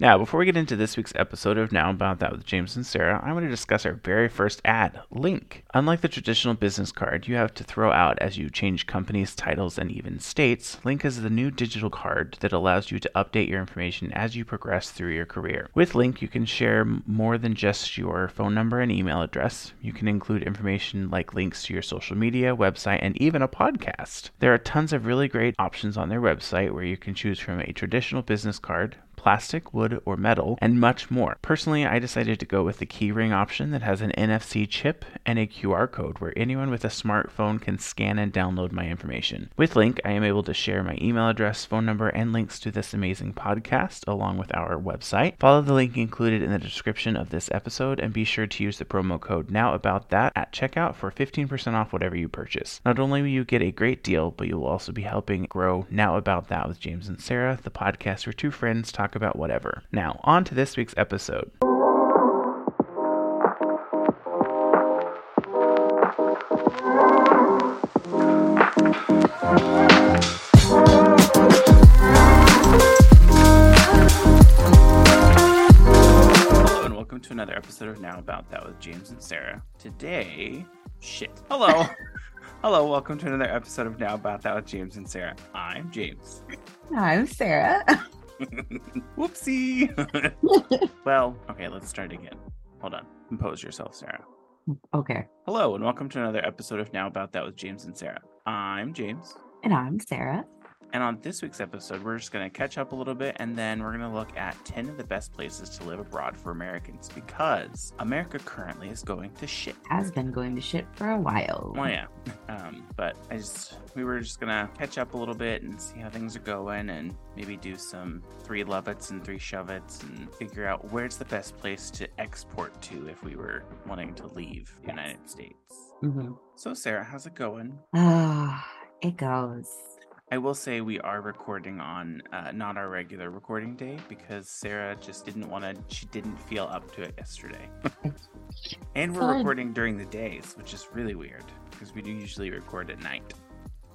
Now, before we get into this week's episode of Now About That with James and Sarah, I want to discuss our very first ad, Linq. Unlike the traditional business card you have to throw out as you change companies, titles, and even states, Linq is the new digital card that allows you to update your information as you progress through your career. With Linq, you can share more than just your phone number and email address. You can include information like links to your social media, website, and even a podcast. There are tons of really great options on their website where you can choose from a traditional business card, plastic, wood, or metal, and much more. Personally, I decided to go with the keyring option that has an NFC chip and a QR code where anyone with a smartphone can scan and download my information. With Linq, I am able to share my email address, phone number, and links to this amazing podcast along with our website. Follow the link included in the description of this episode and be sure to use the promo code now about that at checkout for 15% off whatever you purchase. Not only will you get a great deal, but you will also be helping grow Now About That with James and Sarah, the podcast where two friends talk about whatever. Now, on to this week's episode. Hello, and welcome to another episode of Now About That with James and Sarah. Today, shit. Hello. Hello, welcome to another episode of Now About That with James and Sarah. I'm James. I'm Sarah. Whoopsie. well, okay, let's start again. Hold on. Compose yourself, Sarah. okay. Hello, and welcome to another episode of Now About That with James and Sarah. I'm James. And I'm Sarah. And on this week's episode, we're just going to catch up a little bit and then we're going to look at 10 of the best places to live abroad for Americans because America currently is going to shit. Has been going to shit for a while. Well, yeah. Um, but I just, we were just going to catch up a little bit and see how things are going and maybe do some three lovets and three shovets and figure out where's the best place to export to if we were wanting to leave the Yes. United States. hmm So, Sarah, how's it going? Ah, it goes. I will say we are recording on uh, not our regular recording day because Sarah just didn't want to. She didn't feel up to it yesterday, and we're Fun. recording during the days, which is really weird because we do usually record at night.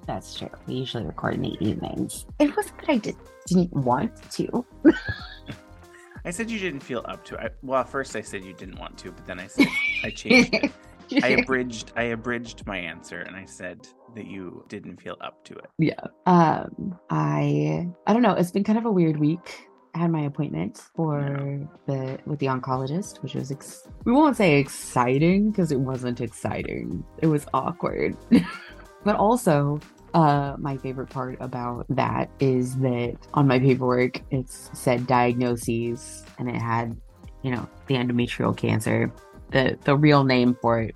That's true. We usually record in the evenings. It wasn't that I did, didn't want to. I said you didn't feel up to it. I, well, at first I said you didn't want to, but then I said I changed it. I abridged. I abridged my answer, and I said that you didn't feel up to it. yeah. Um, I I don't know. It's been kind of a weird week. I had my appointment for the with the oncologist, which was ex- we won't say exciting because it wasn't exciting. It was awkward, but also uh, my favorite part about that is that on my paperwork it's said diagnoses and it had, you know, the endometrial cancer, the the real name for it,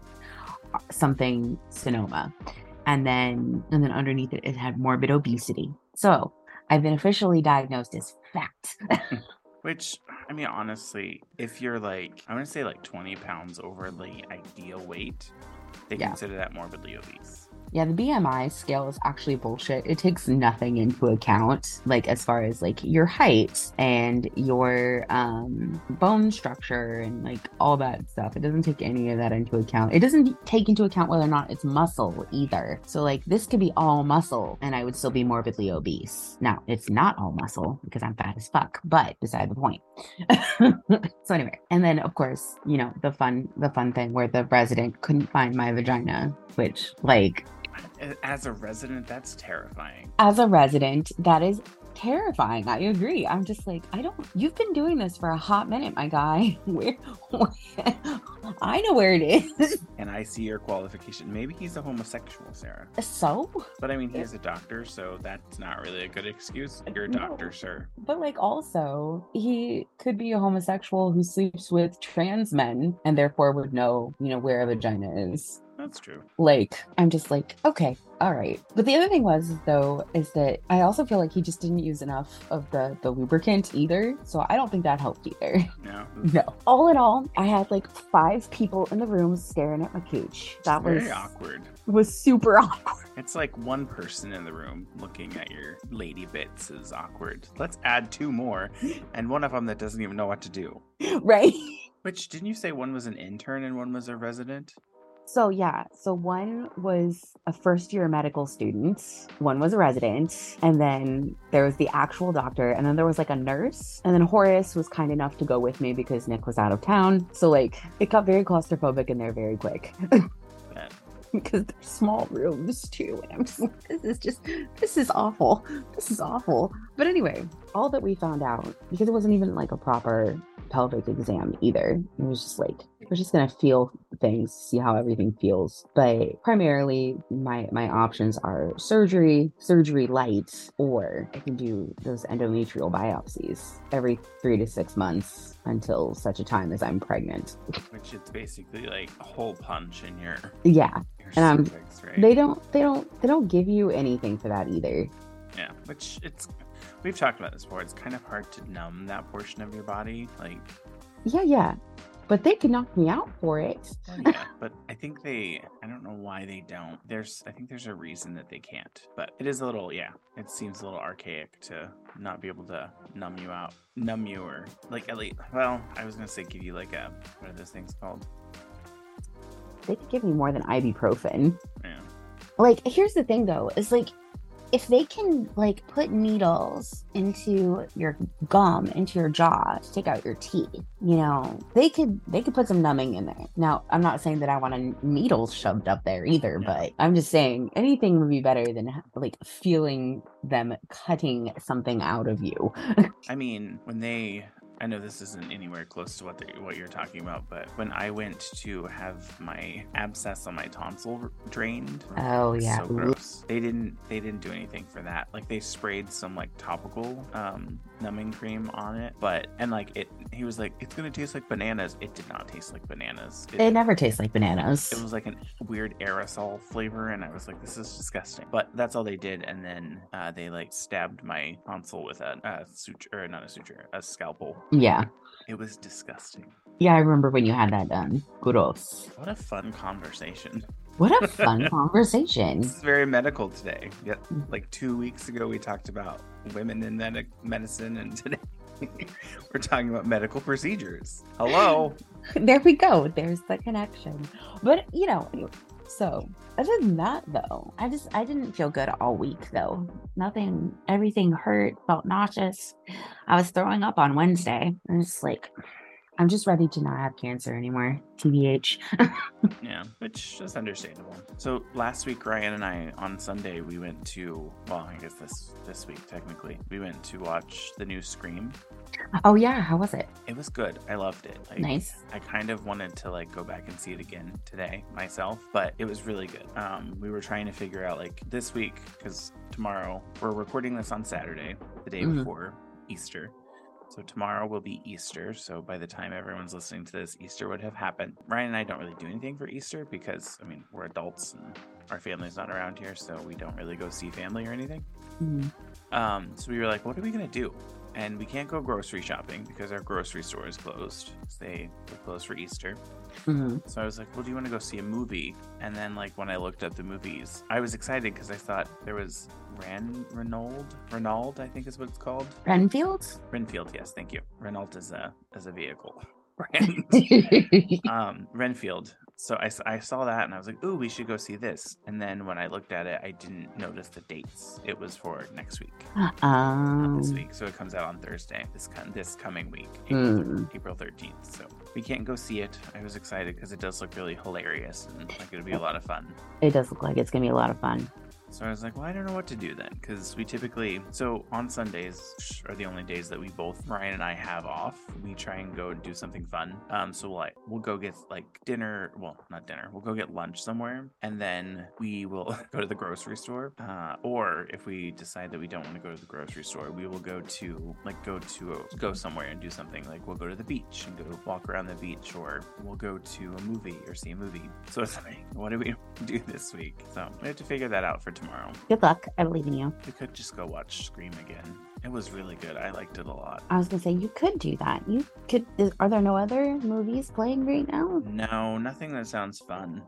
something sonoma, and then and then underneath it it had morbid obesity. So I've been officially diagnosed as fat. Which, I mean, honestly, if you're like, I want to say like 20 pounds over the ideal weight, they Yeah. consider that morbidly obese. Yeah, the BMI scale is actually bullshit. It takes nothing into account, like as far as like your height and your um bone structure and like all that stuff. It doesn't take any of that into account. It doesn't take into account whether or not it's muscle either. So like this could be all muscle and I would still be morbidly obese. Now, it's not all muscle because I'm fat as fuck, but beside the point. so anyway, and then of course, you know, the fun the fun thing where the resident couldn't find my vagina, which like As a resident, that's terrifying. as a resident, that is terrifying. I agree. I'm just like, I don't. You've been doing this for a hot minute, my guy. Where? I know where it is. And I see your qualification. Maybe he's a homosexual, Sarah. So, But I mean, he's a doctor, so that's not really a good excuse. Uh, You're a No. doctor, sir. but like, also, he could be a homosexual who sleeps with trans men and therefore would know, you know, where a vagina is. That's true. like i'm just like okay all right but the other thing was though is that i also feel like he just didn't use enough of the the lubricant either so i don't think that helped either No. no all in all i had like five people in the room staring at my cooch that Very was very awkward. was super awkward It's like one person in the room looking at your lady bits is awkward. Let's add two more, and one of them that doesn't even know what to do. right Which didn't you say one was an intern and one was a resident? So yeah, so one was a first year medical student, one was a resident, and then there was the actual doctor, and then there was like a nurse, and then Horace was kind enough to go with me because Nick was out of town. So like it got very claustrophobic in there very quick. Because they're small rooms too. And I'm just like, this is just, this is awful. This is awful. But anyway, all that we found out, because it wasn't even like a proper pelvic exam either, it was just like, we're just gonna feel things, see how everything feels. But primarily, my my options are surgery, surgery light, or I can do those endometrial biopsies every three to six months until such a time as I'm pregnant. Which it's basically like a hole punch in your, Yeah, your And, um, cervix, right? they don't, they don't, they don't give you anything for that either. Yeah, which it's we've talked about this before. It's kind of hard to numb that portion of your body. Like, Yeah, yeah. But they could knock me out for it. well, oh, yeah, but I think they. I don't know why they don't. There's. I think there's a reason that they can't. But it is a little. Yeah, it seems a little archaic to not be able to numb you out, numb you, or like at least. Well, I was gonna say give you like a what are those things called? They could give me more than ibuprofen. Yeah. Like, here's the thing though, is like if they can like put needles into your gum, into your jaw to take out your teeth, you know, they could they could put some numbing in there. Now, I'm not saying that I want a needle shoved up there either, Yeah. but I'm just saying anything would be better than like feeling them cutting something out of you. I mean, when they, I know this isn't anywhere close to what they, what you're talking about, but when I went to have my abscess on my tonsil drained, Oh yeah. so gross. They didn't, they didn't do anything for that. Like they sprayed some like topical um, numbing cream on it, but and like it, he was like, it's gonna taste like bananas. It did not taste like bananas. It, It never tastes like bananas. it was like a weird aerosol flavor, and I was like, "This is disgusting." But that's all they did, and then uh, they like stabbed my tonsil with a, a suture, or not a suture, a scalpel. Yeah. It was disgusting. Yeah, I remember when you had that um, done. Gross. What a fun conversation. What a fun conversation. This is very medical today. Yet, mm. like two weeks ago, we talked about women in medic medicine, and today we're talking about medical procedures. Hello. There we go. There's the connection. But you know, so other than that though, I just I didn't feel good all week though. Nothing everything hurt, felt nauseous. I was throwing up on Wednesday. I'm just like I'm just ready to not have cancer anymore. TBH. Yeah, which is understandable. So last week, Ryan and I on Sunday we went to well, I guess this this week technically we went to watch the new Scream. oh yeah, how was it? It was good. I loved it. Like, Nice. I kind of wanted to like go back and see it again today myself, but it was really good. Um, we were trying to figure out like this week because tomorrow we're recording this on Saturday, the day Mhm. before Easter. So tomorrow will be Easter. So by the time everyone's listening to this, Easter would have happened. Ryan and I don't really do anything for Easter because I mean we're adults and our family's not around here, so we don't really go see family or anything. Mhm. Um, so we were like, what are we gonna do? And we can't go grocery shopping because our grocery store is closed. They were closed for Easter. Mhm. So I was like, well, do you want to go see a movie? And then like when I looked at the movies, I was excited because I thought there was Ren Renault Renault, I think is what it's called. Renfield? Renfield, yes, thank you. Renault is a as a vehicle. Ren, um, Renfield. So I, I saw that and I was like, ooh, we should go see this. And then when I looked at it, I didn't notice the dates. It was for next week, um, this week. So it comes out on Thursday, this com- this coming week, April, Mm. April 13th. So we can't go see it. I was excited because it does look really hilarious and like it'll be a lot of fun. it does look like it's gonna be a lot of fun. So I was like, well, I don't know what to do then, because we typically, so on Sundays are the only days that we both, Ryan and I, have off. We try and go do something fun. Um, so we'll, like, we'll go get like dinner. Well, not dinner. We'll go get lunch somewhere, and then we will go to the grocery store. Uh, or if we decide that we don't want to go to the grocery store, we will go to like go to go somewhere and do something. Like we'll go to the beach and go walk around the beach, or we'll go to a movie or see a movie. So it's like, what do we do this week? So we have to figure that out for tomorrow. Good luck. I believe in you. You could just go watch Scream again. It was really good. I liked it a lot. I was gonna say you could do that. You could. Is, are there no other movies playing right now? No, nothing that sounds fun.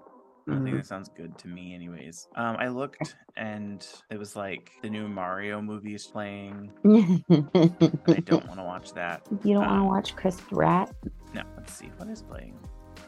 Nothing Mhm. that sounds good to me, anyways. Um, I looked and it was like the new Mario movie is playing. I don't want to watch that. You don't want to Um, watch Chris Pratt? No, let's see what is playing.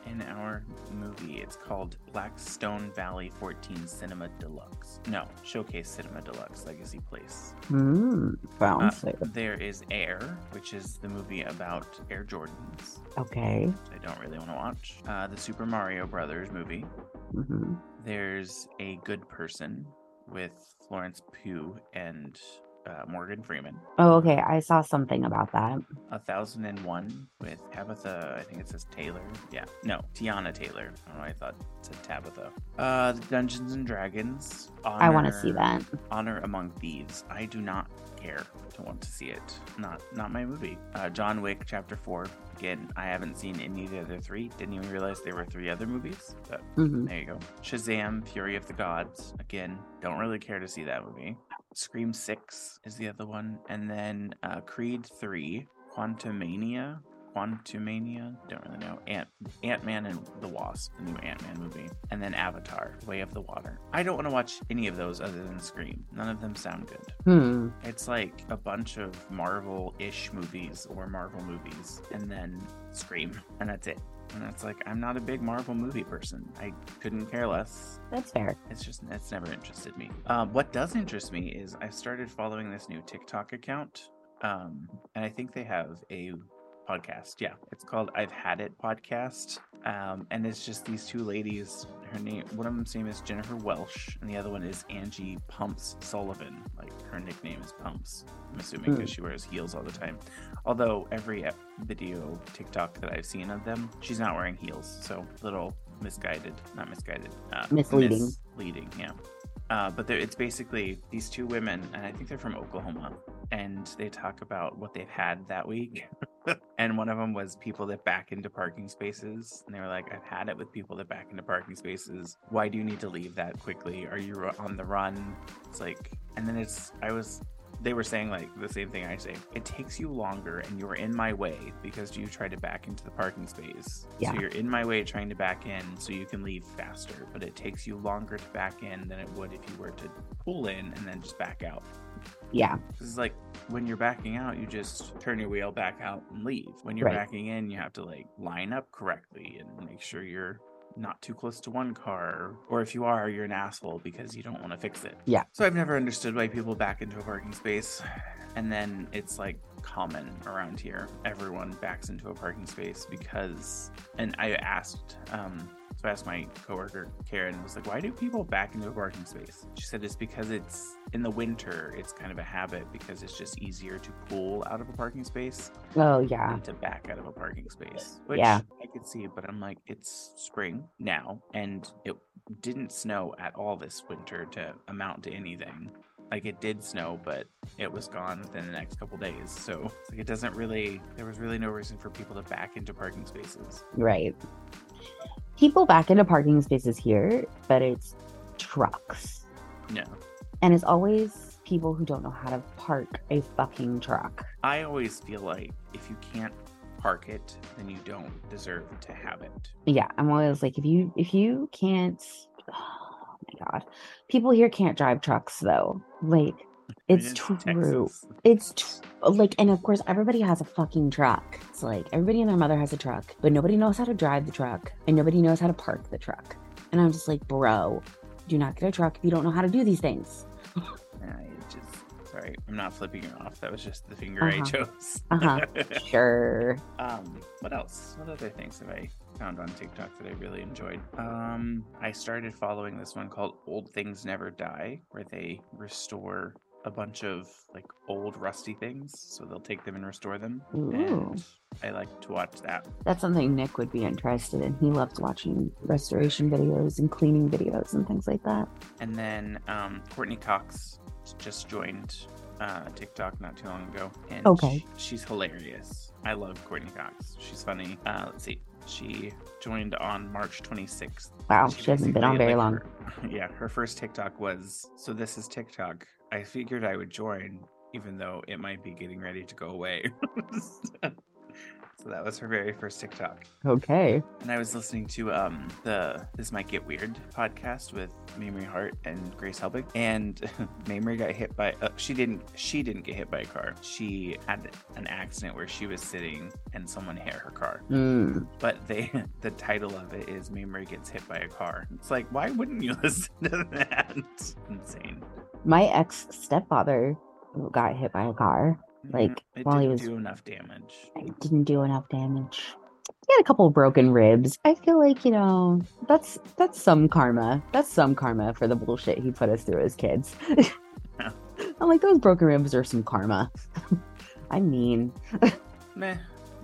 In our movie. It's called Blackstone Valley 14 Cinema Deluxe. No, Showcase Cinema Deluxe Legacy Place. Mm, Uh, there is Air, which is the movie about Air Jordans. okay. I don't really want to watch. Uh, the Super Mario Brothers movie. hmm There's A Good Person with Florence Pugh and uh, Morgan Freeman. Oh, okay. I saw something about that. A Thousand and One with Tabitha, I think it says Taylor. Yeah, no, Teyana Taylor. I don't know I thought it said Tabitha. Uh, the Dungeons and Dragons. I want to see that. Honor Among Thieves. I do not care to want to see it. Not not my movie. Uh, John Wick Chapter Four. Again, I haven't seen any of the other three. Didn't even realize there were three other movies. But hmm there you go. Shazam: Fury of the Gods. Again, don't really care to see that movie. Scream Six is the other one, and then uh, Creed Three. Quantumania. Quantumania, don't really know. Ant Ant Man and the Wasp, the new Ant Man movie, and then Avatar: Way of the Water. I don't want to watch any of those other than Scream. None of them sound good. Hmm. It's like a bunch of Marvel-ish movies or Marvel movies, and then Scream, and that's it. And that's like I'm not a big Marvel movie person. I couldn't care less. That's fair. It's just it's never interested me. Um, what does interest me is I started following this new TikTok account, um, and I think they have a podcast. Yeah, it's called I've Had It podcast, um, and it's just these two ladies. Her name, one of them's name is Jennifer Welsh, and the other one is Angie Pumps Sullivan. Like her nickname is Pumps. I'm assuming because she wears heels all the time. Although every video TikTok that I've seen of them, she's not wearing heels, so a little misguided, not misguided, uh, Misleading. misleading, yeah. Uh, but it's basically these two women, and I think they're from Oklahoma, and they talk about what they've had that week. and one of them was people that back into parking spaces, and they were like, "I've had it with people that back into parking spaces. Why do you need to leave that quickly? Are you on the run?" It's like, and then it's I was they were saying like the same thing I say. It takes you longer and you're in my way because you tried to back into the parking space. Yeah. So you're in my way trying to back in so you can leave faster, but it takes you longer to back in than it would if you were to pull in and then just back out. Yeah. Is like when you're backing out, you just turn your wheel back out and leave. When you're Right. backing in, you have to like line up correctly and make sure you're not too close to one car. Or if you are, you're an asshole because you don't want to fix it. Yeah. So I've never understood why people back into a parking space. And then it's like common around here. Everyone backs into a parking space because, and I asked, um, so I asked my coworker Karen, was like, why do people back into a parking space? She said it's because it's in the winter, it's kind of a habit because it's just easier to pull out of a parking space Oh, yeah. to back out of a parking space. Which Yeah. Could see, but I'm like, it's spring now, and it didn't snow at all this winter to amount to anything. Like it did snow, but it was gone within the next couple days. So like it doesn't really. There was really no reason for people to back into parking spaces. Right. People back into parking spaces here, but it's trucks. No, And it's always people who don't know how to park a fucking truck. I always feel like if you can't park it, then you don't deserve to have it. Yeah, I'm always like, if you if you can't, oh my god, people here can't drive trucks though. Like, it's true. Texas. It's tr- like, and of course, everybody has a fucking truck. It's like everybody and their mother has a truck, but nobody knows how to drive the truck, and nobody knows how to park the truck. And I'm just like, bro, do not get a truck if you don't know how to do these things. I just sorry, I'm not flipping you off. That was just the finger I Uh-huh. chose. Uh-huh. Sure. um, what else? What other things have I found on TikTok that I really enjoyed? Um, I started following this one called Old Things Never Die, where they restore a bunch of like old rusty things. So they'll take them and restore them. Ooh. And I like to watch that. That's something Nick would be interested in. He loves watching restoration videos and cleaning videos and things like that. And then um, Courteney Cox just joined uh, TikTok not too long ago, and Okay. sh- she's hilarious. I love Courteney Cox. She's funny. Uh, let's see. She joined on March 26th. Wow, she hasn't been on very like, long. her- yeah, her first TikTok was so. This is TikTok. I figured I would join, even though it might be getting ready to go away. So that was her very first TikTok. Okay. And I was listening to um the This Might Get Weird podcast with Mamrie Hart and Grace Helbig, and Mamrie got hit by. Uh, she didn't. She didn't get hit by a car. She had an accident where she was sitting and someone hit her car. Mm. But they, the title of it is Mamrie gets hit by a car. It's like, why wouldn't you listen to that? Insane. My ex stepfather got hit by a car. Like, Mm, it while he was- do enough damage. It didn't do enough damage. He had a couple of broken ribs. I feel like, you know, that's that's some karma. That's some karma for the bullshit he put us through as kids. I'm like, those broken ribs are some karma. I mean, Meh.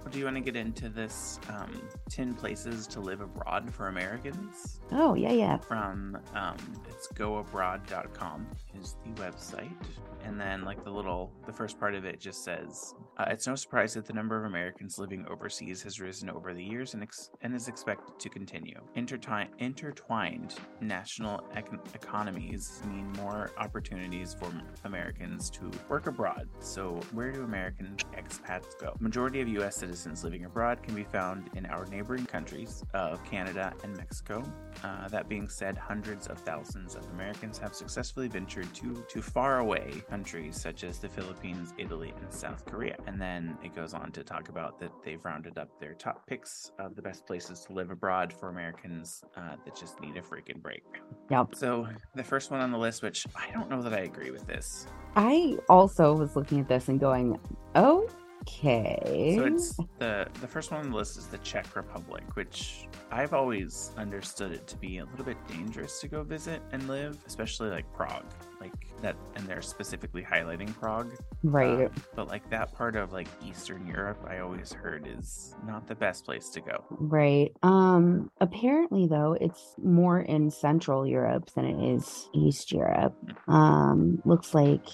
Do you want to get into this um, 10 places to live abroad for Americans? oh yeah, yeah. From um, it's goabroad.com is the website. And then, like the little, the first part of it just says, uh, it's no surprise that the number of Americans living overseas has risen over the years and, ex- and is expected to continue. Intertwined, intertwined national econ- economies mean more opportunities for Americans to work abroad. So, where do American expats go? Majority of U.S. citizens living abroad can be found in our neighboring countries of Canada and Mexico. Uh, that being said, hundreds of thousands of Americans have successfully ventured to to faraway countries such as the Philippines, Italy, and South Korea. And then it goes on to talk about that they've rounded up their top picks of the best places to live abroad for Americans uh, that just need a freaking break. Yep. So the first one on the list, which I don't know that I agree with this. I also was looking at this and going, okay. So it's the the first one on the list is the Czech Republic, which I've always understood it to be a little bit dangerous to go visit and live, especially like Prague, like that, and they're specifically highlighting Prague. right. Uh, but like that part of like Eastern Europe, I always heard is not the best place to go. Right. Um apparently though it's more in Central Europe than it is East Europe. Um looks like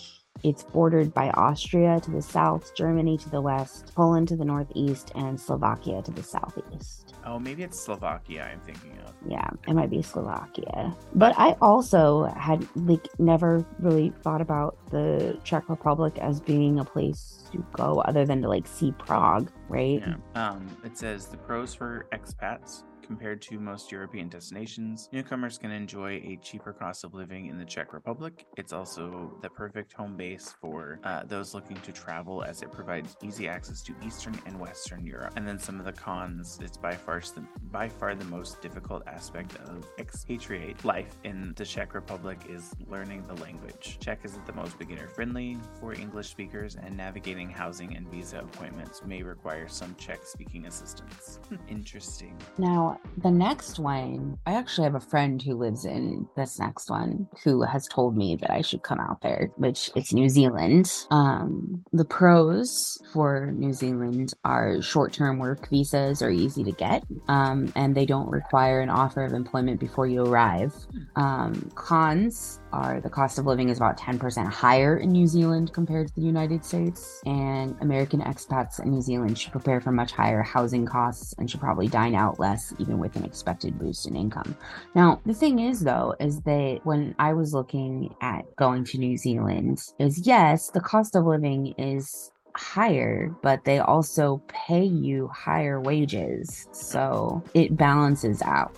it's bordered by Austria to the south, Germany to the west, Poland to the northeast, and Slovakia to the southeast. Oh, maybe it's Slovakia. I'm thinking of. Yeah, it might be Slovakia. But I also had like never really thought about the Czech Republic as being a place to go other than to like see Prague, right? Yeah. Um, it says the pros for expats. Compared to most European destinations, newcomers can enjoy a cheaper cost of living in the Czech Republic. It's also the perfect home base for uh, those looking to travel as it provides easy access to Eastern and Western Europe. And then some of the cons, it's by far the, by far the most difficult aspect of expatriate life in the Czech Republic is learning the language. Czech isn't the most beginner friendly for English speakers, and navigating housing and visa appointments may require some Czech speaking assistance. Interesting. Now, the next one, I actually have a friend who lives in this next one who has told me that I should come out there, which it's New Zealand. Um, the pros for New Zealand are short-term work visas are easy to get, um, and they don't require an offer of employment before you arrive. Um, cons are the cost of living is about 10% higher in New Zealand compared to the United States, and American expats in New Zealand should prepare for much higher housing costs and should probably dine out less, even with an expected boost in income. Now, the thing is, though, is that when I was looking at going to New Zealand, is yes, the cost of living is higher, but they also pay you higher wages. So it balances out.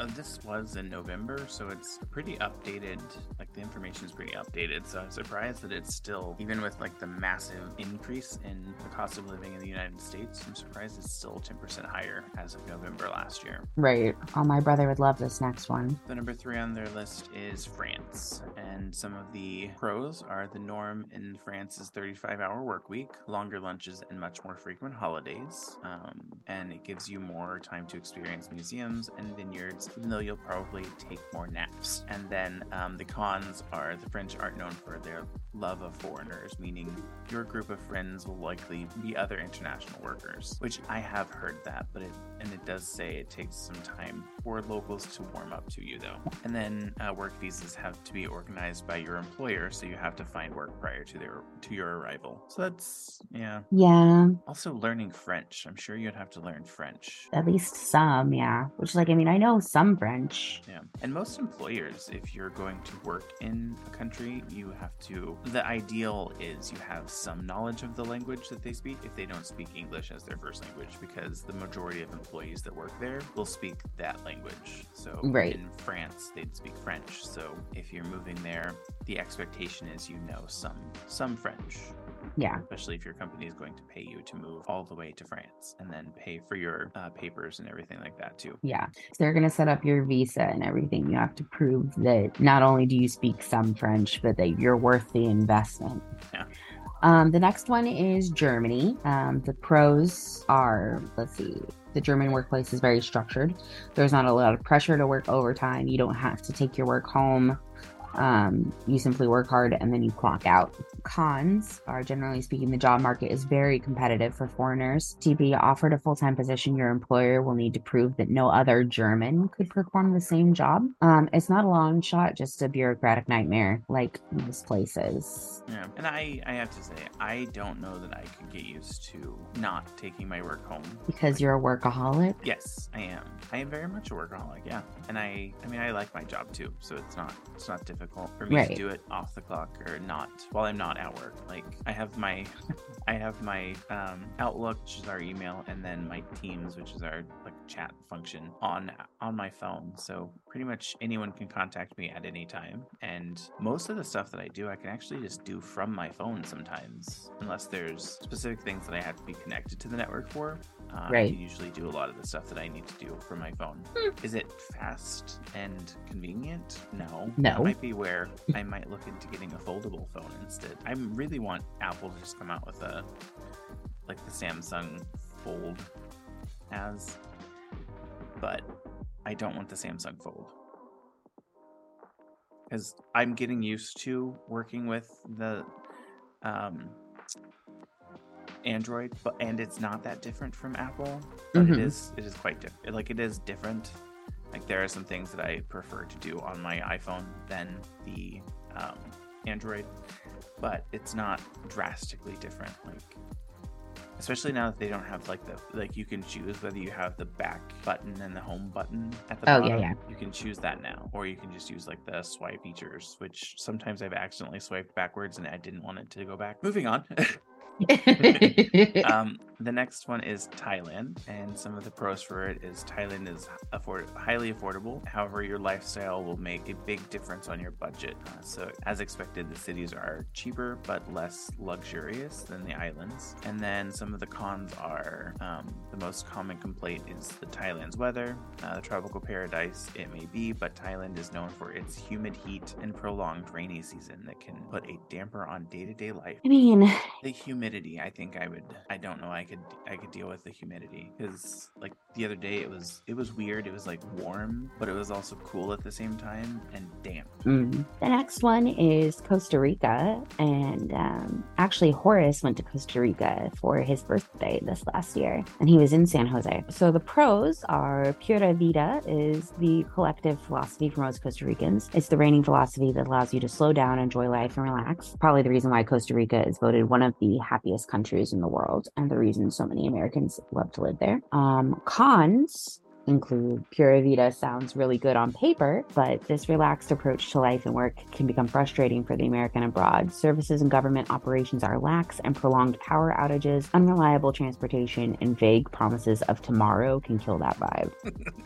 Uh, this was in November, so it's pretty updated. Like the information is pretty updated. So I'm surprised that it's still, even with like the massive increase in the cost of living in the United States, I'm surprised it's still 10% higher as of November last year. Right. Oh, my brother would love this next one. The number three on their list is France. And some of the pros are the norm in France is 35 hour work week, longer lunches, and much more frequent holidays. Um, and it gives you more time to experience museums and vineyards, even though you'll probably take more naps. And then um, the cons are the French aren't known for their love of foreigners, meaning your group of friends will likely be other international workers, which I have heard that, but it and it does say it takes some time for locals to warm up to you though. And then uh, work visas have to be organized by your employer, so you have to find work prior to their to your arrival. So that's yeah. Yeah, Also learning French. I'm sure you'd have to learn French. at least some, yeah. Which, like, I mean, I know some French. Yeah. And most employers, if you're going to work in a country, you have to, the ideal is you have some knowledge of the language that they speak if they don't speak English as their first language, because the majority of employees that work there will speak that language. So Right. in France, they'd speak French. So if you're moving there, the expectation is you know some some French Yeah. especially if your company is going to pay you to move all the way to France and then pay for your uh, papers and everything like that too. Yeah. So they're going to set up your visa and everything. You have to prove that not only do you speak some French, but that you're worth the investment. Yeah. Um, the next one is Germany. Um, the pros are, let's see, the German workplace is very structured. There's not a lot of pressure to work overtime. You don't have to take your work home. Um, you simply work hard and then you clock out. Cons are generally speaking, the job market is very competitive for foreigners. To be offered a full time position, your employer will need to prove that no other German could perform the same job. Um, it's not a long shot, just a bureaucratic nightmare like most places. Yeah. And I, I have to say, I don't know that I could get used to not taking my work home. Because you're a workaholic. Yes, I am. I am very much a workaholic, yeah. And I I mean I like my job too, so it's not it's not difficult for me to do it off the clock or not while I'm not at work. Like I have my I have my um Outlook, which is our email, and then my Teams, which is our like chat function on on my phone. So pretty much anyone can contact me at any time. And most of the stuff that I do I can actually just do from my phone sometimes. Unless there's specific things that I have to be connected to the network for. I Right. can usually do a lot of the stuff that I need to do from my phone. Is it fast and convenient? No. No. That might be where I might look into getting a foldable phone instead. I really want Apple to just come out with a like the Samsung Fold has, but I don't want the Samsung Fold because I'm getting used to working with the um, Android, but and it's not that different from Apple, but Mhm. it is it is quite different. Like it is different. Like there are some things that I prefer to do on my iPhone than the um, Android, but it's not drastically different. Like especially now that they don't have like the like you can choose whether you have the back button and the home button at the Oh, bottom. yeah, yeah. You can choose that now, or you can just use like the swipe features, which sometimes I've accidentally swiped backwards and I didn't want it to go back. Moving on. um, the next one is Thailand, and some of the pros for it is Thailand is afford- highly affordable. However, your lifestyle will make a big difference on your budget. Uh, so, as expected, the cities are cheaper but less luxurious than the islands. And then some of the cons are um, the most common complaint is the Thailand's weather. Uh, the tropical paradise it may be, but Thailand is known for its humid heat and prolonged rainy season that can put a damper on day-to-day life. I mean, The humidity, I think I would. I don't know. I could. I could deal with the humidity because, like the other day, it was. It was weird. It was like warm, but it was also cool at the same time and damp. Mm. The next one is Costa Rica. And um, actually, Horace went to Costa Rica for his birthday this last year, and he was in San Jose. So the pros are Pura Vida is the collective philosophy for most Costa Ricans. It's the reigning philosophy that allows you to slow down, enjoy life, and relax. Probably the reason why Costa Rica is voted one of the happiest countries in the world, and the reason so many Americans love to live there. Um, cons include Pura Vida sounds really good on paper, but this relaxed approach to life and work can become frustrating for the American abroad. Services and government operations are lax, and prolonged power outages, unreliable transportation, and vague promises of tomorrow can kill that vibe.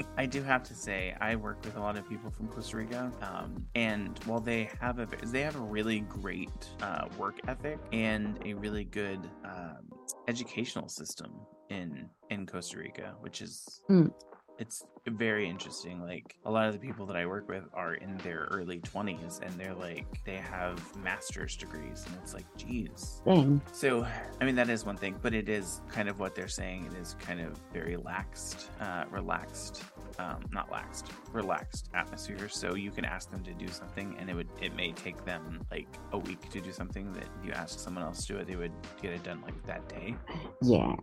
I do have to say, I work with a lot of people from Costa Rica, um, and while they have a they have a really great uh, work ethic and a really good um, educational system in in Costa Rica, which is Mm. It's very interesting. Like a lot of the people that I work with are in their early twenties, and they're like they have master's degrees, and it's like, geez, Dang. so, I mean, that is one thing, but it is kind of what they're saying. It is kind of very laxed, uh, relaxed, um, not laxed, relaxed atmosphere. So you can ask them to do something, and it would it may take them like a week to do something that you ask someone else to do it, they would get it done like that day. Yeah.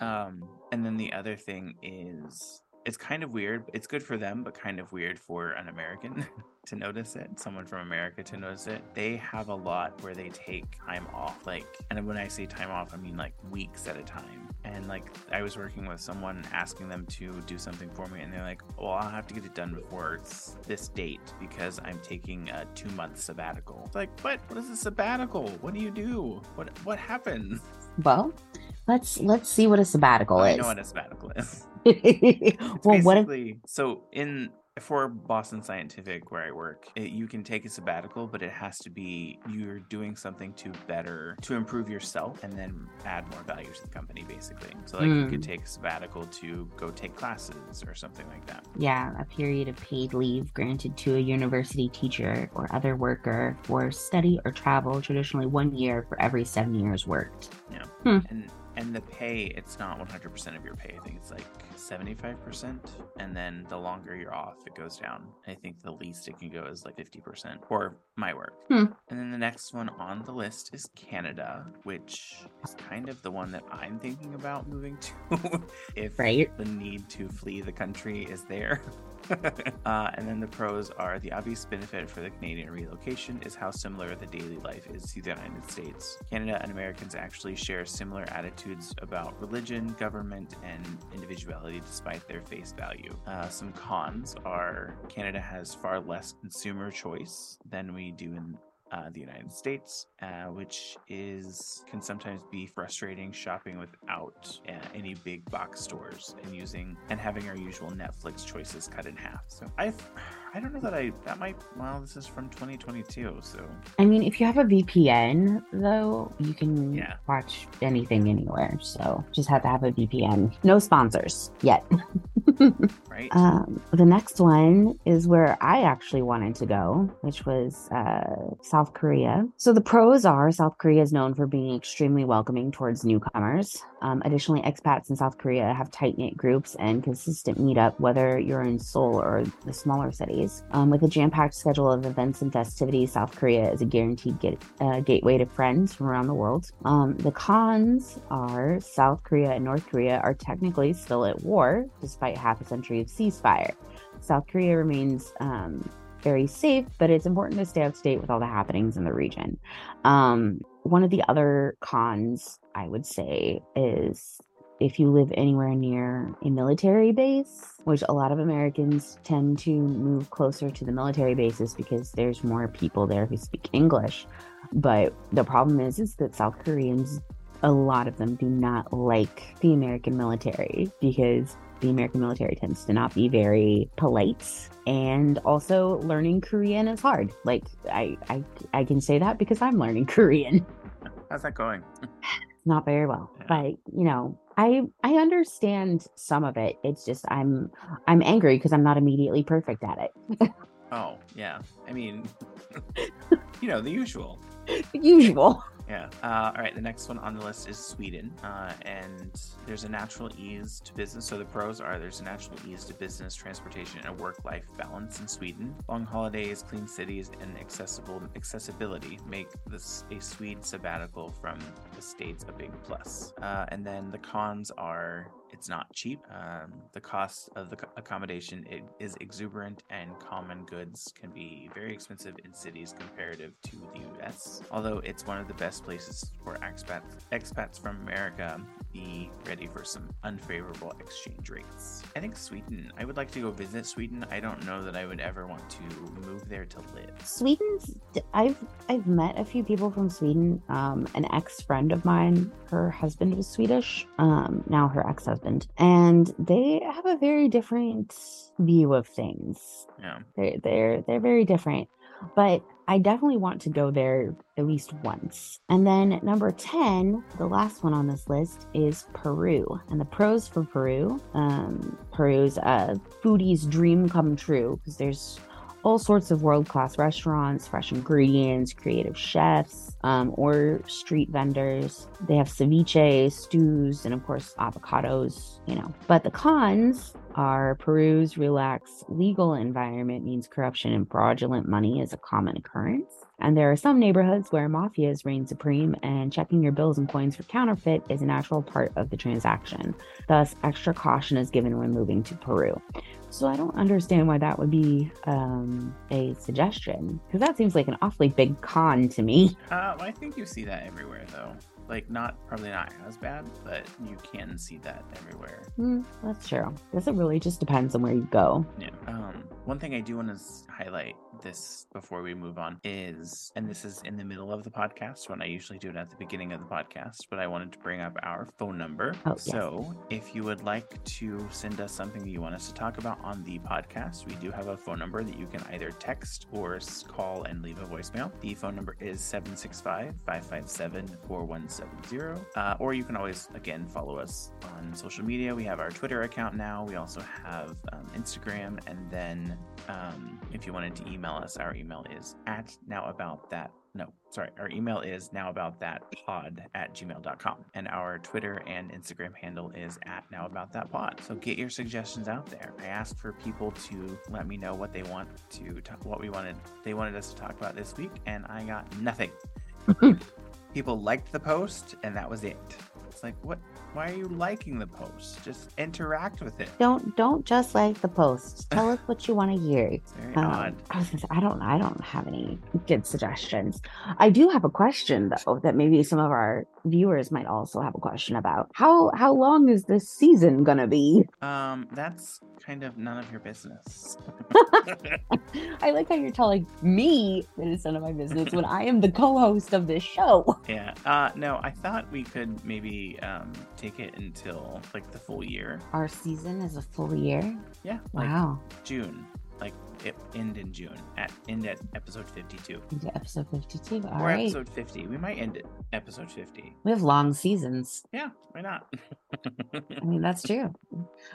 Um, and then the other thing is it's kind of weird. It's good for them, but kind of weird for an American to notice it. Someone from America to notice it. They have a lot where they take time off. Like, and when I say time off, I mean like weeks at a time. And like, I was working with someone asking them to do something for me, and they're like, "Well, I'll have to get it done before it's this date because I'm taking a two month sabbatical." It's like, what? What is a sabbatical? What do you do? What What happens? Well, let's let's see what a sabbatical I is. know what a sabbatical is. Well, what if so in for Boston Scientific, where I work, it, you can take a sabbatical, but it has to be you're doing something to better to improve yourself and then add more value to the company, basically. So like you could Mm. take a sabbatical to go take classes or something like that. yeah, a period of paid leave granted to a university teacher or other worker for study or travel, traditionally one year for every seven years worked. Yeah. And and the pay, it's not 100% of your pay. I think it's like 75%, and then the longer you're off, it goes down. I think the least it can go is like 50% for my work. Hmm. And then the next one on the list is Canada, which is kind of the one that I'm thinking about moving to if Right. the need to flee the country is there. uh, and then the pros are the obvious benefit for the Canadian relocation is how similar the daily life is to the United States. Canada and Americans actually share similar attitudes about religion, government, and individuality despite their face value. Uh, some cons are Canada has far less consumer choice than we do in uh, the United States, uh, which is can sometimes be frustrating shopping without uh, any big box stores and using and having our usual Netflix choices cut in half. So I, I don't know that I that might. Well, this is from 2022, so I mean, if you have a VPN, though, you can Yeah. watch anything anywhere. So just have to have a VPN. No sponsors yet. right. Um, the next one is where I actually wanted to go, which was uh, South Korea. So the pros are South Korea is known for being extremely welcoming towards newcomers. Um, additionally, expats in South Korea have tight knit groups and consistent meetup, whether you're in Seoul or the smaller Um, with a jam packed schedule of events and festivities, South Korea is a guaranteed get, uh, gateway to friends from around the world. Um, the cons are South Korea and North Korea are technically still at war, despite half a century of ceasefire. South Korea remains um, very safe, but it's important to stay up to date with all the happenings in the region. Um, one of the other cons, I would say, is if you live anywhere near a military base, which a lot of Americans tend to move closer to the military bases because there's more people there who speak English. But the problem is, is that South Koreans, a lot of them do not like the American military because the American military tends to not be very polite. And also learning Korean is hard. Like I, I, I can say that because I'm learning Korean How's that going? not very well Yeah. but you know i i understand some of it it's just i'm i'm angry because i'm not immediately perfect at it Oh yeah. I mean, you know the usual. usual Yeah. Uh, all right. The next one on the list is Sweden, uh, and there's a natural ease to business. So the pros are there's a natural ease to business, transportation, and work-life balance in Sweden. Long holidays, clean cities, and accessible accessibility make this a Swede sabbatical from the states a big plus. Uh, and then the cons are it's not cheap. Um, the cost of the accommodation is exuberant, and common goods can be very expensive in cities comparative to the U.S. Although it's one of the best places for expats expats from America, be ready for some unfavorable exchange rates. I think Sweden. I would like to go visit Sweden. I don't know that I would ever want to move there to live. sweden's i've i've met a few people from sweden um an ex-friend of mine her husband was swedish um now her and they have a very different view of things Yeah. they're they're they're very different but i definitely want to go there at least once and then number 10 the last one on this list is peru and the pros for peru um peru's a foodie's dream come true because there's all sorts of world-class restaurants fresh ingredients creative chefs um, or street vendors they have ceviche stews and of course avocados you know but the cons are Peru's relaxed legal environment means corruption and fraudulent money is a common occurrence. And there are some neighborhoods where mafias reign supreme, and checking your bills and coins for counterfeit is a natural part of the transaction. Thus, extra caution is given when moving to Peru. So I don't understand why that would be um, a suggestion, because that seems like an awfully big con to me. Uh, I think you see that everywhere, though. Like, not probably not as bad, but you can see that everywhere. Mm, that's true. I Guess it really just depends on where you go. Yeah. Um, one thing I do want to highlight this before we move on is, and this is in the middle of the podcast when I usually do it at the beginning of the podcast, but I wanted to bring up our phone number. Oh, yes. So if you would like to send us something that you want us to talk about on the podcast, we do have a phone number that you can either text or call and leave a voicemail. The phone number is 765 557 4170. Uh, Or you can always, again, follow us on social media. We have our Twitter account now. We also have um, Instagram. And then um, if you wanted to email us, our email is at now about that. No, sorry. Our email is now about that pod at gmail.com. And our Twitter and Instagram handle is at now about that pod. So get your suggestions out there. I asked for people to let me know what they want to talk, what we wanted, they wanted us to talk about this week, and I got nothing. people liked the post, and that was it. It's like, what? Why are you liking the post? Just interact with it. Don't don't just like the post. Tell us what you want to hear. Very Um, odd. I was gonna say I don't I don't have any good suggestions. I do have a question though that maybe some of our viewers might also have a question about. How how long is this season gonna be? Um, that's kind of none of your business. I like how you're telling me that it's none of my business when I am the co-host of this show. yeah. Uh, no, I thought we could maybe um take it until like the full year. Our season is a full year. Yeah. Like Wow. June. It end in June at end at episode fifty-two Into episode 52. All or right. episode fifty. We might end at episode fifty. We have long seasons. Yeah. Why not? I mean, that's true.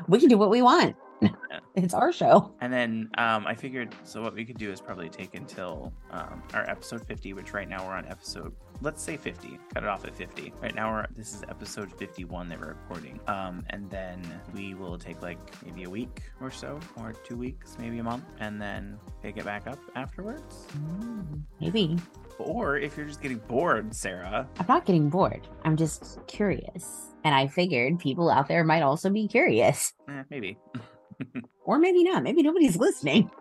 We can do what we want. it's our show. And then um, I figured, so what we could do is probably take until um, our episode 50, which right now we're on episode, let's say 50, cut it off at 50. Right now we're, this is episode 51 that we're recording. Um, and then we will take like maybe a week or so, or two weeks, maybe a month, and then pick it back up afterwards. Mm, Maybe. Or if you're just getting bored, Sarah, I'm not getting bored. I'm just curious. And I figured people out there might also be curious. eh, maybe. Or maybe not. Maybe nobody's listening.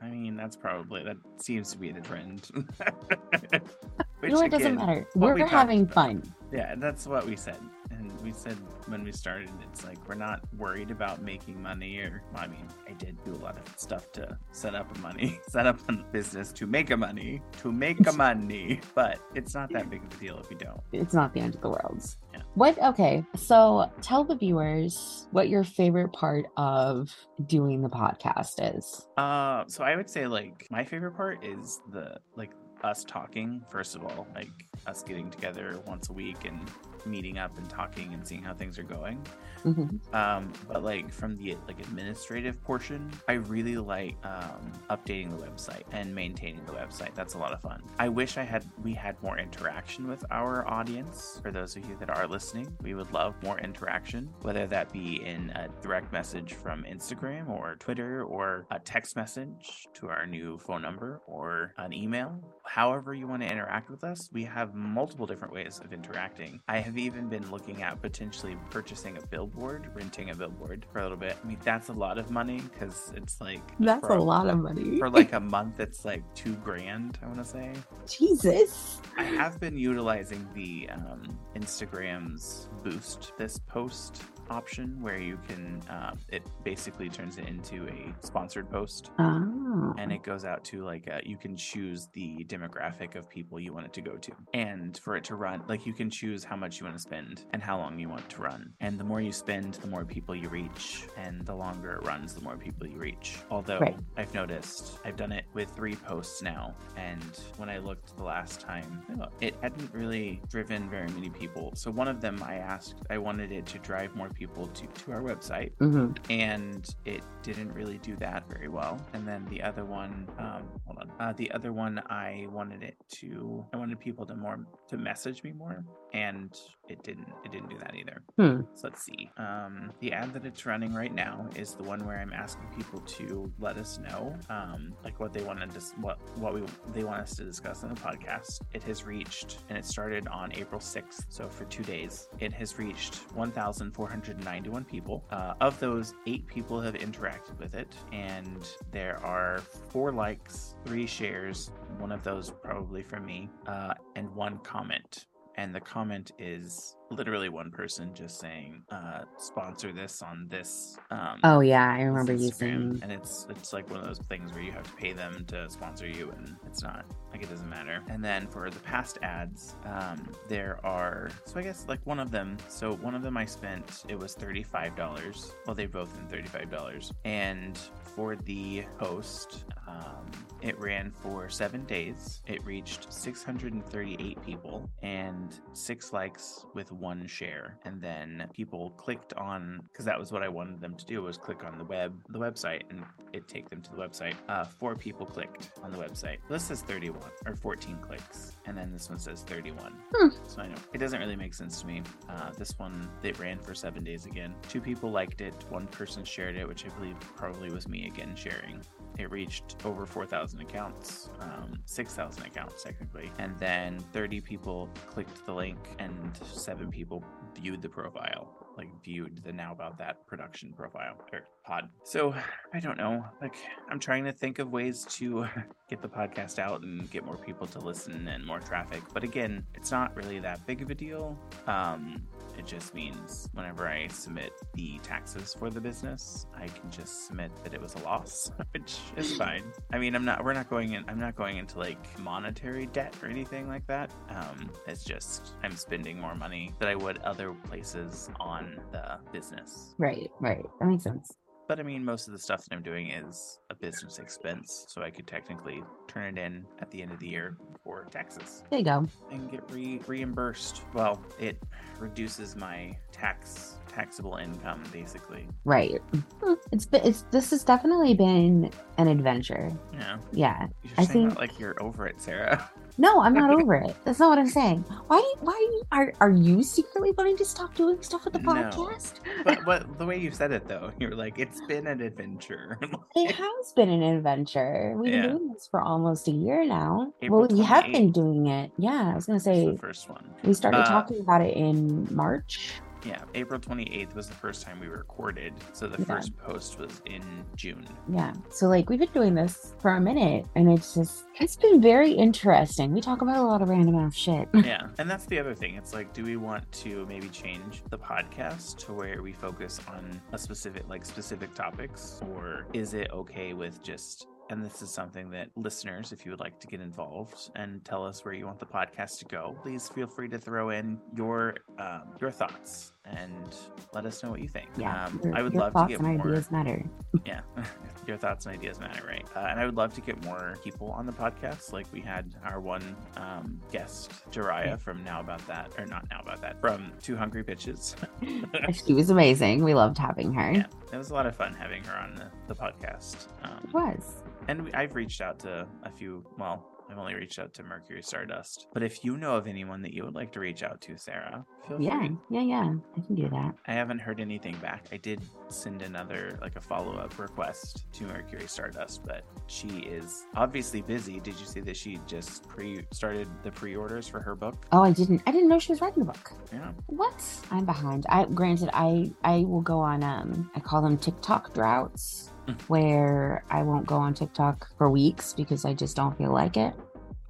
I mean, that's probably, that seems to be the trend. Which, it doesn't again, matter. We're we having fun. Yeah, that's what we said. And we said when we started, it's like we're not worried about making money or I mean, I did do a lot of stuff to set up a money, set up a business to make a money, to make a money. But it's not that big of a deal if you don't. It's not the end of the world. Yeah. What okay, so tell the viewers what your favorite part of doing the podcast is. Uh so I would say like my favorite part is the like us talking, first of all, like us getting together once a week and meeting up and talking and seeing how things are going. Mhm. um but like from the like administrative portion i really like um updating the website and maintaining the website that's a lot of fun i wish i had we had more interaction with our audience for those of you that are listening we would love more interaction whether that be in a direct message from instagram or twitter or a text message to our new phone number or an email however you want to interact with us we have multiple different ways of interacting i have even been looking at potentially purchasing a billboard renting a billboard for a little bit i mean that's a lot of money because it's like That's for a lot of money. for like a month it's like two grand i want to say Jesus. i have been utilizing the um, instagram's boost this post option where you can uh, it basically turns it into a sponsored post Oh. and it goes out to like uh, you can choose the demographic of people you want it to go to. And for it to run like you can choose how much you want to spend and how long you want to run. And the more you spend the more people you reach and the longer it runs the more people you reach. Although Right. i've noticed i've done it with three posts now and when i looked the last time oh, it hadn't really driven very many people. So one of them i asked i wanted it to drive more people to, to our website hmm and it didn't really do that very well. And then the other one, um, hold on, uh, the other one, I wanted it to, I wanted people to more to message me more, and it didn't it didn't do that either. Hmm. So let's see. Um, the ad that it's running right now is the one where I'm asking people to let us know, um, like what they want to dis- what what we they want us to discuss on the podcast. It has reached, and it started on April 6th, so for two days, it has reached 1,491 people. Uh, of those, eight people have interacted with it, and there are four likes, three shares, one of those probably from me, uh, and one comment and the comment is literally one person just saying uh sponsor this on this um Oh yeah, I remember you saying. and it's it's like one of those things where you have to pay them to sponsor you and it's not like it doesn't matter. And then for the past ads um there are so i guess like one of them so one of them i spent it was $35 well they both been $35 and for the post um, it ran for seven days. It reached 638 people and six likes with one share. And then people clicked on because that was what i wanted them to do was click on the web the website and it take them to the website. Uh, four people clicked on the website. This says 31 or 14 clicks and then this one says 31 Hmm. so i know. It doesn't really make sense to me. Uh, this one it ran for seven days again. Two people liked it. One person shared it which i believe probably was me again sharing it reached over 4,000 accounts, um, 6,000 accounts technically, and then 30 people clicked the link, and seven people viewed the profile, like viewed the Now About That production profile or pod. So I don't know. Like I'm trying to think of ways to get the podcast out and get more people to listen and more traffic, but again, it's not really that big of a deal. Um, it just means whenever I submit the taxes for the business, I can just submit that it was a loss, which is fine. I mean, I'm not. We're not going in. I'm not going into like monetary debt or anything like that. Um, it's just I'm spending more money that I would other places on the business. Right, right. That makes sense. But I mean, most of the stuff that I'm doing is a business expense, so I could technically turn it in at the end of the year for taxes There you go. and get re- reimbursed. Well, it reduces my tax taxable income basically. Right. Hmm, It's it's this has definitely been an adventure. Yeah, Yeah. I saying that think- like you're over it, Sarah. No, I'm not over it. That's not what I'm saying. Why? do you- Why are you, are are you secretly wanting to stop doing stuff with the No. podcast? but but the way you said it though, you're like, it's been an adventure. It has been an adventure. We've Yeah. been doing this for almost a year now. April well, we have been doing it. Yeah, I was gonna say the first one. we started Uh, talking about it in March. Yeah, April 28th was the first time we recorded. So the Yeah. first post was in June. Yeah. So like we've been doing this for a minute and it's just it's been very interesting. We talk about a lot of random ass shit. Yeah, and that's the other thing. It's like, do we want to maybe change the podcast to where we focus on a specific, like specific topics, or is it okay with just? And this is something that listeners, if you would like to get involved and tell us where you want the podcast to go, please feel free to throw in your um, your thoughts and let us know what you think. Yeah. um, your- I would love to thoughts get and more. ideas matter. Yeah, your thoughts and ideas matter, right? Uh, and I would love to get more people on the podcast. Like we had our one um, guest, Jiraiya from Now About That, or not Now About That, from Two Hungry Bitches. she was amazing. We loved having her. yeah, it was a lot of fun having her on the, the podcast. Um, It was. and we, I've reached out to a few. Well, I've only reached out to Mercury Stardust. But if you know of anyone that you would like to reach out to, Sarah, feel Yeah, free. yeah, yeah. I can do that. I haven't heard anything back. I did send another, like a follow up request to Mercury Stardust, but she is obviously busy. Did you see that she just pre started the pre orders for her book? Oh, I didn't. I didn't know she was writing a book. Yeah. What? I'm behind. I granted, I I will go on. Um, I call them TikTok droughts, Mm. where I won't go on TikTok for weeks because I just don't feel like it.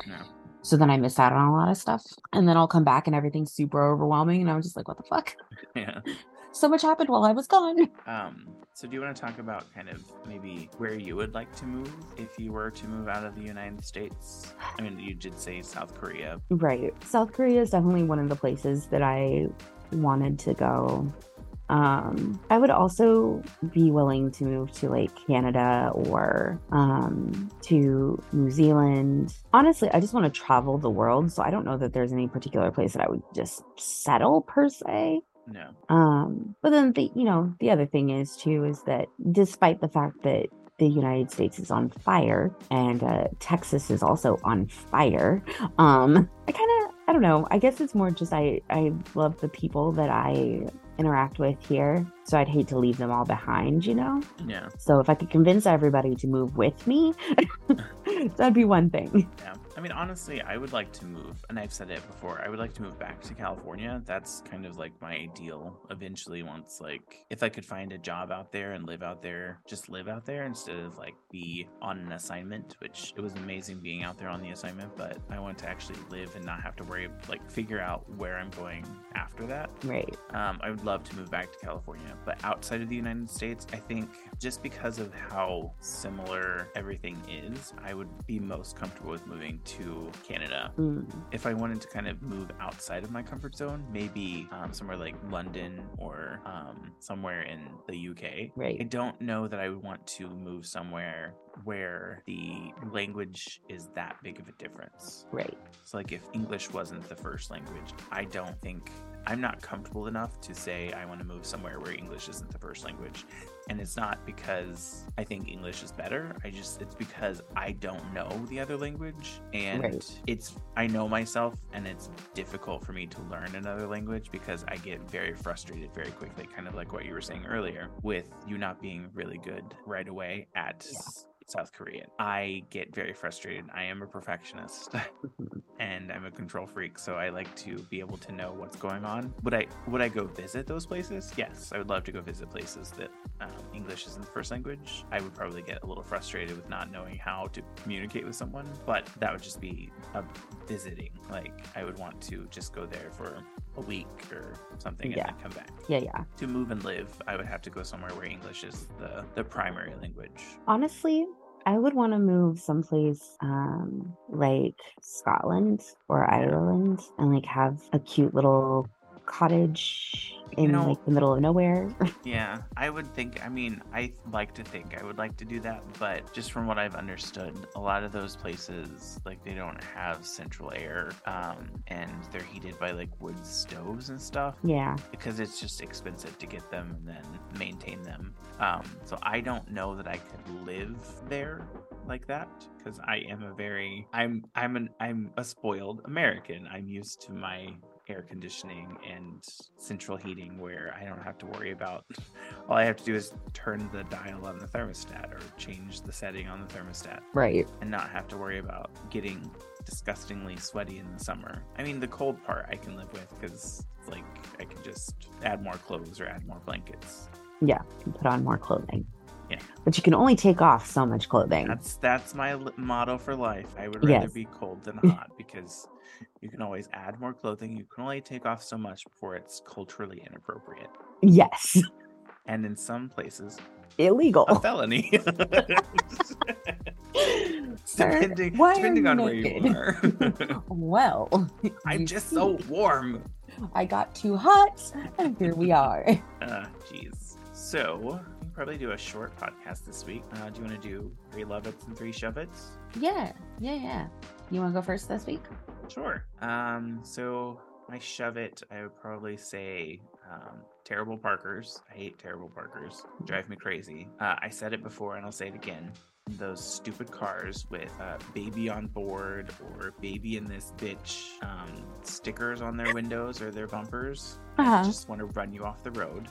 No. So then I miss out on a lot of stuff, and then I'll come back and everything's super overwhelming, and I'm just like, what the fuck? Yeah. So much happened while I was gone. Um, so do you want to talk about kind of maybe where you would like to move if you were to move out of the United States? I mean, you did say South Korea. Right. South Korea is definitely one of the places that I wanted to go. Um, I would also be willing to move to like Canada or um, to New Zealand. Honestly, I just want to travel the world. So I don't know that there's any particular place that I would just settle per se. No. Um, but then the you know the other thing is too is that despite the fact that the United States is on fire and uh, Texas is also on fire, um, I kind of I don't know. I guess it's more just I I love the people that I interact with here. So I'd hate to leave them all behind, you know? Yeah. So if I could convince everybody to move with me, that'd be one thing. Yeah. I mean, honestly, I would like to move, and I've said it before, I would like to move back to California. That's kind of like my ideal eventually, once, like, if I could find a job out there and live out there, just live out there instead of like be on an assignment, which it was amazing being out there on the assignment, but I want to actually live and not have to worry, like, figure out where I'm going after that. Right. Um, I would love to move back to California, but outside of the United States, I think just because of how similar everything is, I would be most comfortable with moving to Canada. Mm, If I wanted to kind of move outside of my comfort zone, maybe um, somewhere like London or um, somewhere in the UK. I don't know that I would want to move somewhere where the language is that big of a difference. Right. So, like, if English wasn't the first language, I don't think I'm not comfortable enough to say I want to move somewhere where English isn't the first language. And it's not because I think English is better. I just, it's because I don't know the other language. And Right. it's, I know myself, and it's difficult for me to learn another language because I get very frustrated very quickly, kind of like what you were saying earlier with you not being really good right away at. Yeah. South Korean. I get very frustrated. I am a perfectionist and I'm a control freak, so I like to be able to know what's going on. Would I would I go visit those places? Yes, I would love to go visit places that um, English isn't the first language. I would probably get a little frustrated with not knowing how to communicate with someone, but that would just be a visiting. Like I would want to just go there for a week or something and Yeah. then come back. Yeah, yeah. To move and live, I would have to go somewhere where English is the the primary language. Honestly, I would want to move someplace um, like Scotland or Ireland and like have a cute little cottage in know- like the middle of nowhere. Yeah, I would think. I mean, I like to think I would like to do that, but just from what I've understood, a lot of those places, like, they don't have central air, um, and they're heated by like wood stoves and stuff yeah. because it's just expensive to get them and then maintain them. Um, so I don't know that I could live there like that because I am a very I'm I'm an I'm a spoiled American. I'm used to my air conditioning and central heating where I don't have to worry about all I have to do is turn the dial on the thermostat or change the setting on the thermostat Right. and not have to worry about getting disgustingly sweaty in the summer. I mean, the cold part I can live with because like I can just add more clothes or add more blankets. Yeah. Put on more clothing. Yeah. But you can only take off so much clothing. That's that's my motto for life. I would rather Yes. be cold than hot because you can always add more clothing. You can only take off so much before it's culturally inappropriate, yes. and in some places, Illegal. a felony. Sir, depending why depending on where you are. well, I'm just see, so warm. I got too hot, and here we are. Uh, jeez. So probably do a short podcast this week. Uh, do you want to do three love it's and three shove it's? Yeah, yeah, yeah. You want to go first this week? Sure. Um, so my shove it, I would probably say um, terrible parkers. I hate terrible parkers. Drive me crazy. Uh, I said it before and I'll say it again. Those stupid cars with uh, baby on board or baby in this bitch um, stickers on their windows or their bumpers. Uh-huh. just want to run you off the road.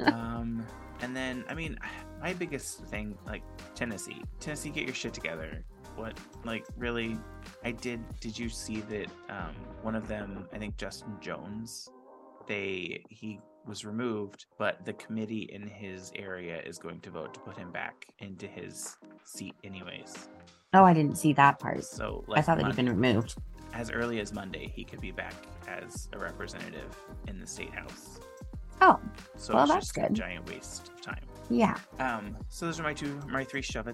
um, and then, I mean, my biggest thing, like Tennessee, Tennessee, get your shit together. What, like, really? I did. Did you see that? Um, one of them, I think Justin Jones, they he was removed, but the committee in his area is going to vote to put him back into his seat, anyways. oh, I didn't see that part. So, I like, thought that he'd been removed. as early as Monday, he could be back as a representative in the state house. Oh, So Well, that's good. giant waste of time. yeah. Um, so those are my two, my three shove.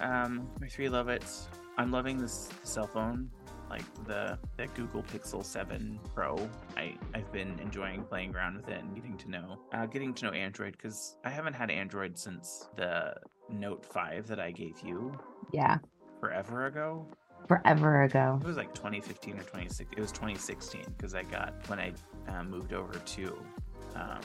Um, my three love it's. I'm loving this cell phone, like the the Google Pixel 7 Pro. I I've been enjoying playing around with it and getting to know, uh, getting to know Android because I haven't had Android since the Note 5 that I gave you Yeah. forever ago. Forever ago. It was like 2015 or 2016. It was 2016 because I got when I uh, moved over to um,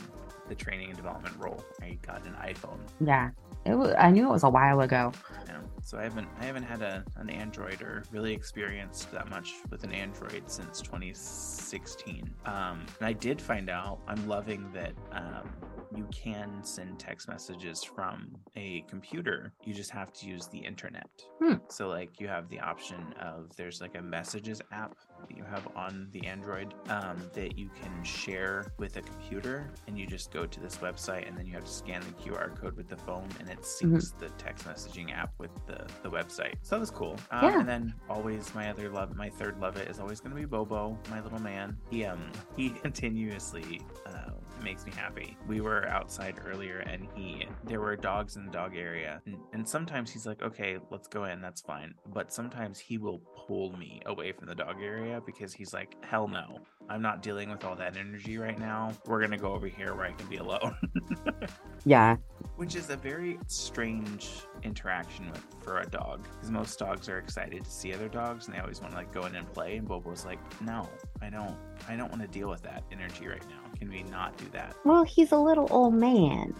the training and development role. I got an iPhone Yeah. It was, I knew it was a while ago. Yeah. So I haven't I haven't had a, an Android or really experienced that much with an Android since 2016. Um, and I did find out I'm loving that um, you can send text messages from a computer. You just have to use the internet. Hmm. So like you have the option of there's like a messages app that you have on the Android um, that you can share with a computer, and you just go to this website, and then you have to scan the QR code with the phone, and it Mm-hmm. syncs the text messaging app with the the website. So that was cool. Um, Yeah. And then always my other love, my third love it is always going to be Bobo, my little man. He um he continuously uh, makes me happy. We were outside earlier, and he there were dogs in the dog area, and, and sometimes he's like, okay, let's go in, that's fine. But sometimes he will pull me away from the dog area because he's like, hell no, I'm not dealing with all that energy right now. We're gonna go over here where I can be alone. Yeah. Which is a very strange interaction with for a dog because most dogs are excited to see other dogs and they always want to like go in and play. And Bobo's like, no, I don't, I don't want to deal with that energy right now. Can we not do that? Well, he's a little old man.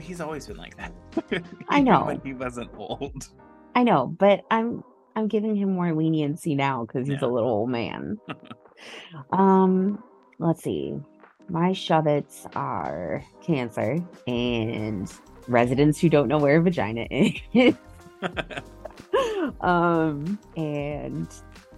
He's always been like that. I know. when he wasn't old. I know, but I'm I'm giving him more leniency now because he's Yeah. a little old man. um, let's see. My shovets are cancer and residents who don't know where a vagina is. um, and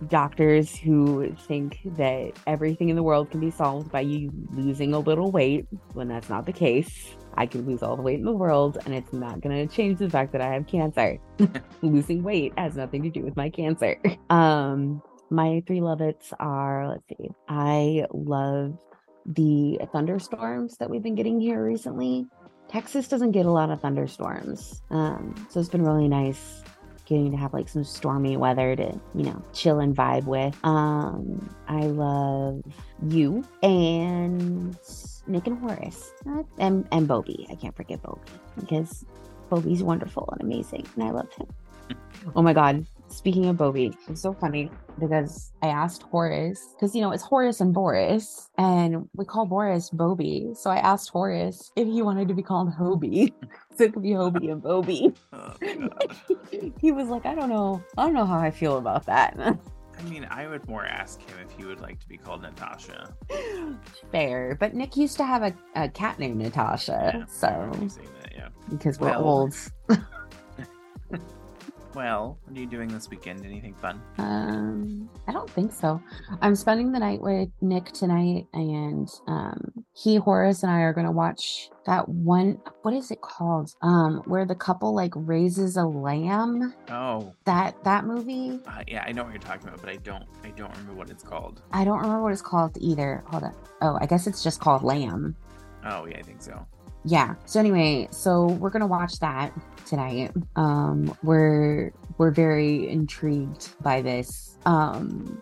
doctors who think that everything in the world can be solved by you losing a little weight when that's not the case. I could lose all the weight in the world and it's not going to change the fact that I have cancer. Losing weight has nothing to do with my cancer. Um, my three lovets are let's see. I love the thunderstorms that we've been getting here recently. Texas doesn't get a lot of thunderstorms. Um, so it's been really nice getting to have like some stormy weather to, you know, chill and vibe with. Um, I love you and Nick and Horace and and Bobby. I can't forget Bobby because Bobby's wonderful and amazing, and I love him. oh my God! Speaking of Bobby, it's so funny because I asked Horace because you know it's Horace and Boris, and we call Boris Bobby. So I asked Horace if he wanted to be called Hobie, so it could be Hobie and Bobby. Oh, he was like, I don't know, I don't know how I feel about that. I mean, I would more ask him if he would like to be called Natasha. Fair, but Nick used to have a, a cat named Natasha, Yeah, so that, yeah. because we're Well- old. Well, what are you doing this weekend? Anything fun? Um, I don't think so. I'm spending the night with Nick tonight, and um, he, Horace, and I are gonna watch that one. What is it called? Um, where the couple like raises a lamb. Oh, That that movie. uh, yeah, I know what you're talking about, but I don't, I don't remember what it's called. I don't remember what it's called either. Hold on. Oh, I guess it's just called Lamb. Oh, yeah, I think so. Yeah so anyway so we're gonna watch that tonight um we're we're very intrigued by this um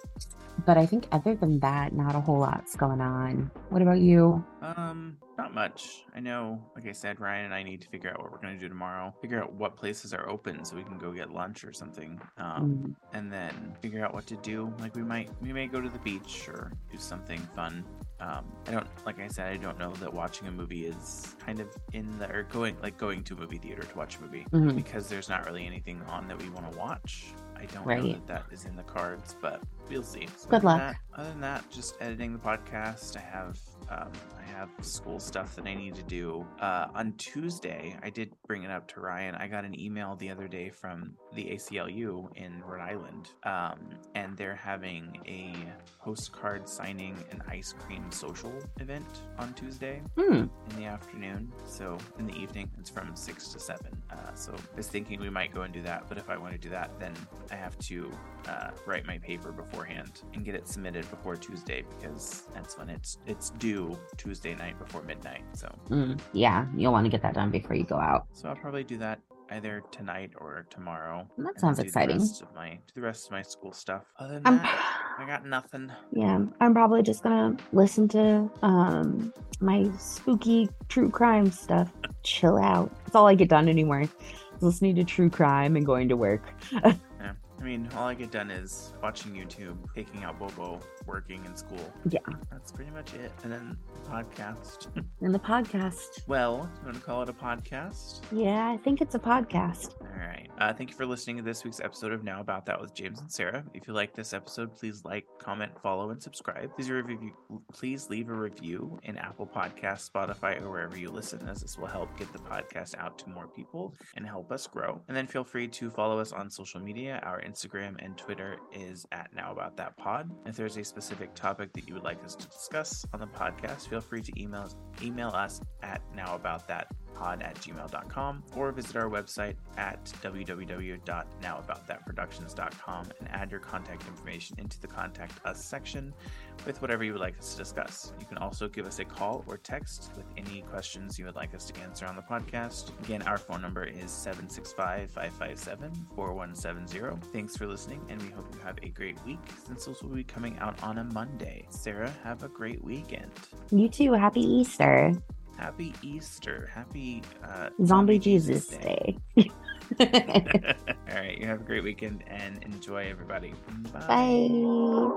but i think other than that not a whole lot's going on what about you Um, not much. I know, like I said, Ryan and I need to figure out what we're gonna do tomorrow. Figure out what places are open so we can go get lunch or something. Um, Mm, and then figure out what to do. Like we might, we may go to the beach or do something fun. Um, I don't, like I said, I don't know that watching a movie is kind of in the or going like going to a movie theater to watch a movie mhm. because there's not really anything on that we want to watch. I don't know that that is in the cards, but we'll see. So Good luck. that- other than that, just editing the podcast. I have um, I have school stuff that I need to do. Uh, on Tuesday, I did bring it up to Ryan. I got an email the other day from the ACLU in Rhode Island, um, and they're having a postcard signing and ice cream social event on Tuesday Hmm, in the afternoon. So in the evening, it's from six to seven. Uh, so I was thinking we might go and do that. But if I want to do that, then I have to uh, write my paper beforehand and get it submitted before Tuesday because that's when it's it's due Tuesday night before midnight. So mm, yeah you'll want to get that done before you go out so I'll probably do that either tonight or tomorrow. That sounds do the exciting. rest of my do the rest of my school stuff. Other than I'm, that, I got nothing. yeah i'm probably just gonna listen to um my spooky true crime stuff chill out that's all i get done anymore listening to true crime and going to work I I mean, all I get done is watching YouTube, taking out Bobo, working in school. Yeah. That's pretty much it. And then podcast. And the podcast. well, you want to call it a podcast? Yeah, I think it's a podcast. All right. Uh, thank you for listening to this week's episode of Now About That with James and Sarah. If you like this episode, please like, comment, follow, and subscribe. Please review. Please leave a review in Apple Podcasts, Spotify, or wherever you listen, as this will help get the podcast out to more people and help us grow. And then feel free to follow us on social media. Our Instagram and Twitter is at Now About That Pod. If there's a specific topic that you would like us to discuss on the podcast, feel free to email email us at nowaboutthatpod at gmail.com or visit our website at www.nowaboutthatproductions.com and add your contact information into the contact us section with whatever you would like us to discuss. You can also give us a call or text with any questions you would like us to answer on the podcast. Again, our phone number is 765 557 4170. Thanks for listening, and we hope you have a great week since this will be coming out on a Monday. Sarah, have a great weekend. You too. Happy Easter. Happy Easter. Happy uh, Zombie Jesus Day. Day. All right. You have a great weekend and enjoy, everybody. Bye. Bye.